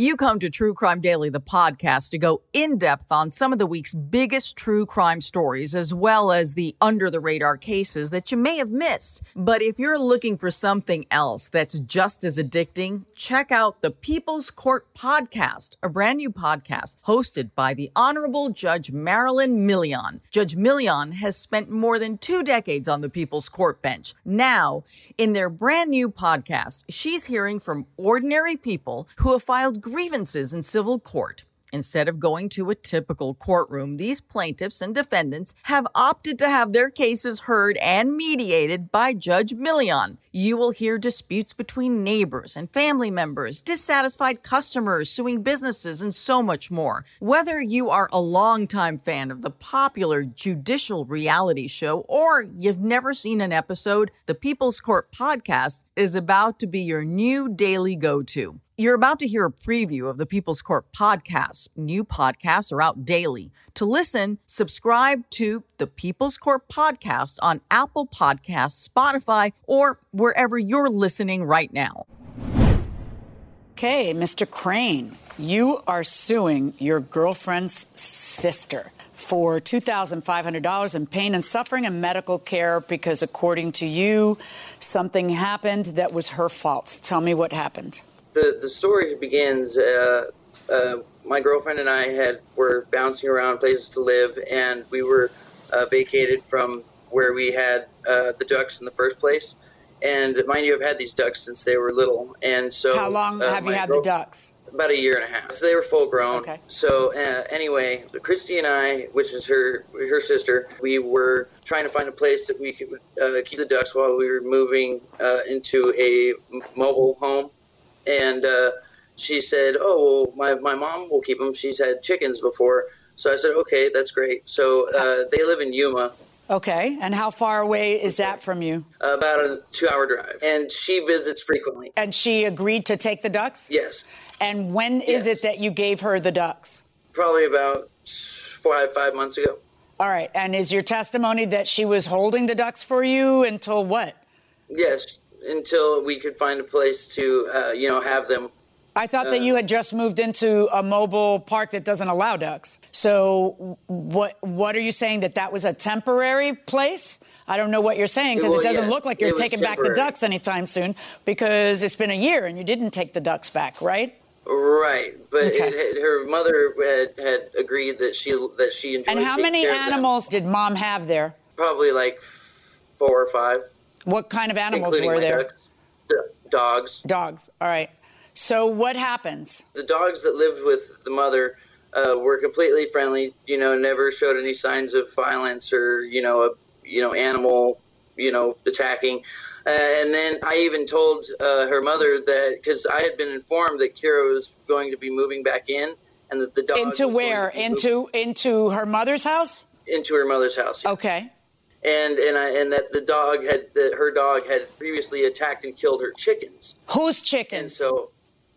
You come to True Crime Daily, the podcast, to go in depth on some of the week's biggest true crime stories, as well as the under the radar cases that you may have missed. But if you're looking for something else that's just as addicting, check out the People's Court Podcast, a brand new podcast hosted by the Honorable Judge Marilyn Milian. Judge Milian has spent more than two decades on the People's Court bench. Now, in their brand new podcast, she's hearing from ordinary people who have filed grievances in civil court. Instead of going to a typical courtroom, these plaintiffs and defendants have opted to have their cases heard and mediated by Judge Milian. You will hear disputes between neighbors and family members, dissatisfied customers suing businesses, and so much more. Whether you are a longtime fan of the popular judicial reality show or you've never seen an episode, the People's Court podcast is about to be your new daily go to. You're about to hear a preview of the People's Court podcast. New podcasts are out daily. To listen, subscribe to the People's Court podcast on Apple Podcasts, Spotify, or wherever you're listening right now. Okay, Mr. Crane, you are suing your girlfriend's sister for $2,500 in pain and suffering and medical care because, according to you, something happened that was her fault. Tell me what happened the the story begins. Uh, uh, my girlfriend and I had were bouncing around places to live, and we were uh, vacated from where we had uh, the ducks in the first place. And mind you, I've had these ducks since they were little, and so how long uh, have you had the ducks? About a year and a half. So they were full grown. Okay. So uh, anyway, Christy and I, which is her her sister, we were trying to find a place that we could uh, keep the ducks while we were moving uh, into a mobile home and uh, she said, "Oh, well, my my mom will keep them. She's had chickens before." So I said, "Okay, that's great." So uh, they live in Yuma. Okay, and how far away is that from you? About a two-hour drive, and she visits frequently. And she agreed to take the ducks. Yes. And when is Yes. it that you gave her the ducks? Probably about five five months ago. All right, and is your testimony that she was holding the ducks for you until what? Yes, until we could find a place to, uh, you know, have them. I thought that Uh, you had just moved into a mobile park that doesn't allow ducks. So what what are you saying that that was a temporary place? I don't know what you're saying because Well, it doesn't yeah, look like you're taking back the ducks anytime soon because it's been a year and you didn't take the ducks back, right? Right, but Okay. it, had- her mother had, had agreed that she that she enjoyed. And how many care of them. animals did mom have there? Probably like four or five. What kind of animals including were there? ducks. Dogs. Dogs. All right. So what happens? The dogs that lived with the mother uh, were completely friendly. You know, never showed any signs of violence or you know, a you know, animal, you know, attacking. Uh, and then I even told uh, her mother that because I had been informed that Kira was going to be moving back in, and that the dog Into where? to be Into into her mother's house? into her mother's house. Okay. And and I, and that the dog had that her dog had previously attacked and killed her chickens, Whose chickens? and so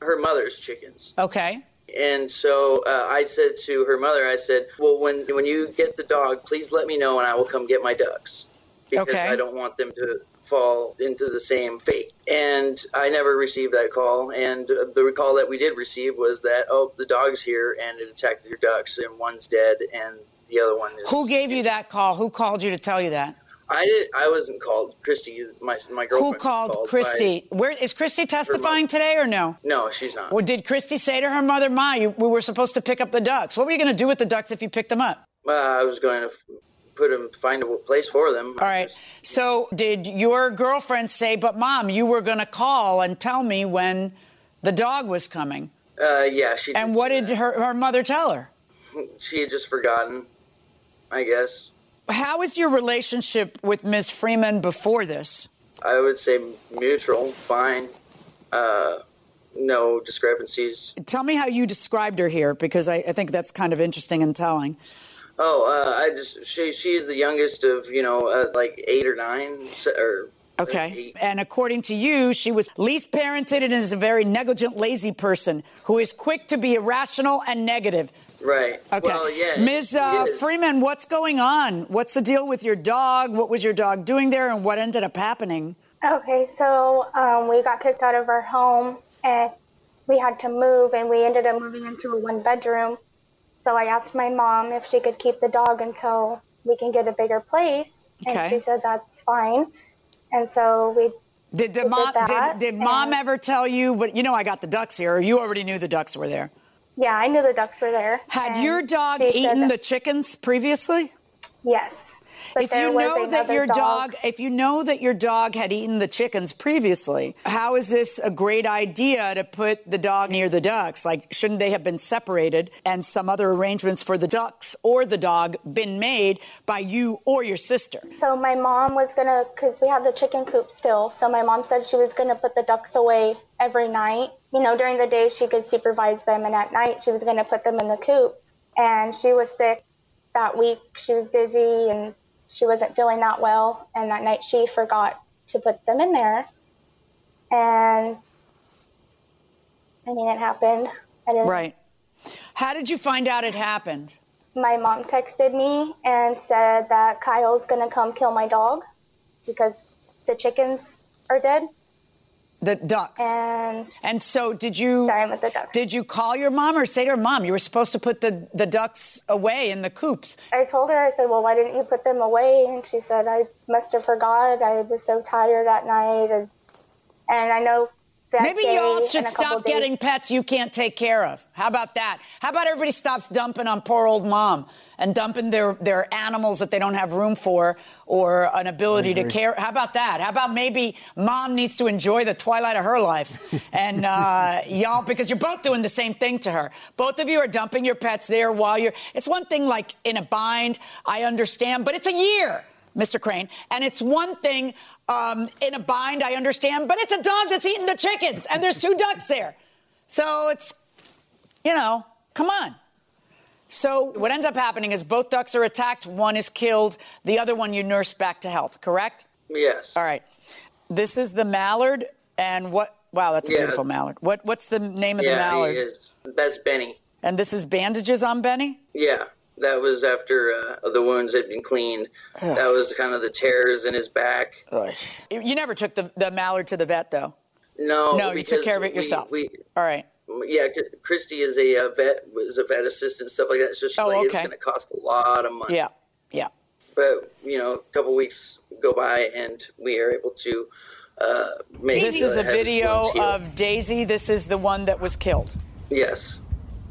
her mother's chickens. okay. And so uh, I said to her mother, I said, "Well, when when you get the dog, please let me know, and I will come get my ducks because Okay. I don't want them to fall into the same fate." And I never received that call. And uh, the call that we did receive was that, "Oh, the dog's here, and it attacked your ducks, and one's dead, and the other one is." Who gave you that call? Who called you to tell you that? I did. I wasn't called. Christy, my my girlfriend. Who called by- Christy? Where is Christy testifying today or no? no, she's not. Or did Christy say to her mother, Ma, you, we were supposed to pick up the ducks? What were you going to do with the ducks if you picked them up? Uh, I was going to put them, find a place for them. All right. So did your girlfriend say, but mom, you were going to call and tell me when the dog was coming? Uh, yeah, she. And what did her, her mother tell her? she had just forgotten? I guess How was your relationship with Ms. Freeman before this? I would say mutual, fine. Uh, no discrepancies. Tell me how you described her here, because I, I think that's kind of interesting and telling. Oh, uh, I just she she's the youngest of you know uh, like eight or nine or Okay. And according to you, she was least parented and is a very negligent, lazy person who is quick to be irrational and negative. right. Okay. Well, yeah. Ms. Uh. Freeman, what's going on? What's the deal with your dog? What was your dog doing there and what ended up happening? Okay, so um, we got kicked out of our home and we had to move, and we ended up moving into a one bedroom. So I asked my mom if she could keep the dog until we can get a bigger place, and she said that's fine. And so we Did the We mom did did, that, did mom ever tell you? But you know, I got the ducks here. Or you already knew the ducks were there. Yeah, I knew the ducks were there. Had your dog eaten the chickens previously? Yes. But if you know that your dog, if you know that your dog had eaten the chickens previously, how is this a great idea to put the dog near the ducks? Like, shouldn't they have been separated and some other arrangements for the ducks or the dog been made by you or your sister? So my mom was gonna, cause we had the chicken coop still. So my mom said she was gonna put the ducks away every night. You know, during the day she could supervise them, and at night she was gonna put them in the coop. And she was sick that week. She was dizzy and she wasn't feeling that well. And that night she forgot to put them in there. And I mean, it happened. I didn't, Right. How did you find out it happened? my mom texted me and said that Kyle's gonna come kill my dog because the chickens are dead. The ducks. And And so, did you? sorry, the ducks. Did you call your mom or say to her mom you were supposed to put the, the ducks away in the coops? I told her, I said, well, why didn't you put them away? And she said, I must have forgot. I was so tired that night. And, and I know Maybe day y'all should stop getting pets you can't take care of. How about that? How about everybody stops dumping on poor old mom and dumping their, their animals that they don't have room for or an ability to care? How about that? How about maybe mom needs to enjoy the twilight of her life? and uh, y'all, because you're both doing the same thing to her. Both of you are dumping your pets there while you're. It's one thing like in a bind, I understand, but it's a year. Mr. Crane. And it's one thing um, in a bind, I understand, but it's a dog that's eating the chickens, and there's two ducks there. So it's, you know, come on. So what ends up happening is both ducks are attacked, one is killed, the other one you nurse back to health, correct? Yes. All right. This is the mallard, and what? Wow, that's a Yeah. beautiful mallard. What? What's the name of the yeah, mallard? he is. That's Benny. And this is bandages on Benny. Yeah, that was after uh, the wounds had been cleaned. That was kind of the tears in his back. You never took the, the mallard to the vet, though. No, No, you took care of it we- yourself. We, All right. yeah, Christy is a uh, vet, was a vet assistant, stuff like that. So she's Oh, like, it's going to cost a lot of money. Yeah. Yeah. But you know, a couple weeks go by, and we are able to uh, make. This is a video of Daisy. This is the one that was killed. Yes,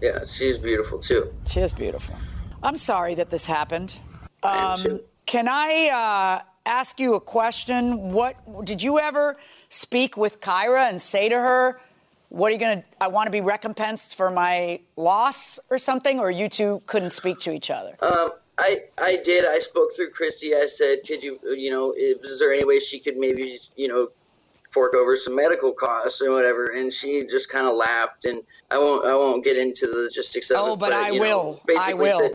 yeah, she's beautiful too. She is beautiful. I'm sorry that this happened. I too. Can I uh, ask you a question? What did you ever speak with Kyra and say to her, "What are you going to? I want to be recompensed for my loss or something," or you two couldn't speak to each other? Um, I I did. I spoke through Christy. I said, "Could you, you know, is there any way she could maybe, you know, fork over some medical costs or whatever?" And she just kind of laughed. And I won't I won't get into the logistics of it. Oh, but I you know, will. I will. said,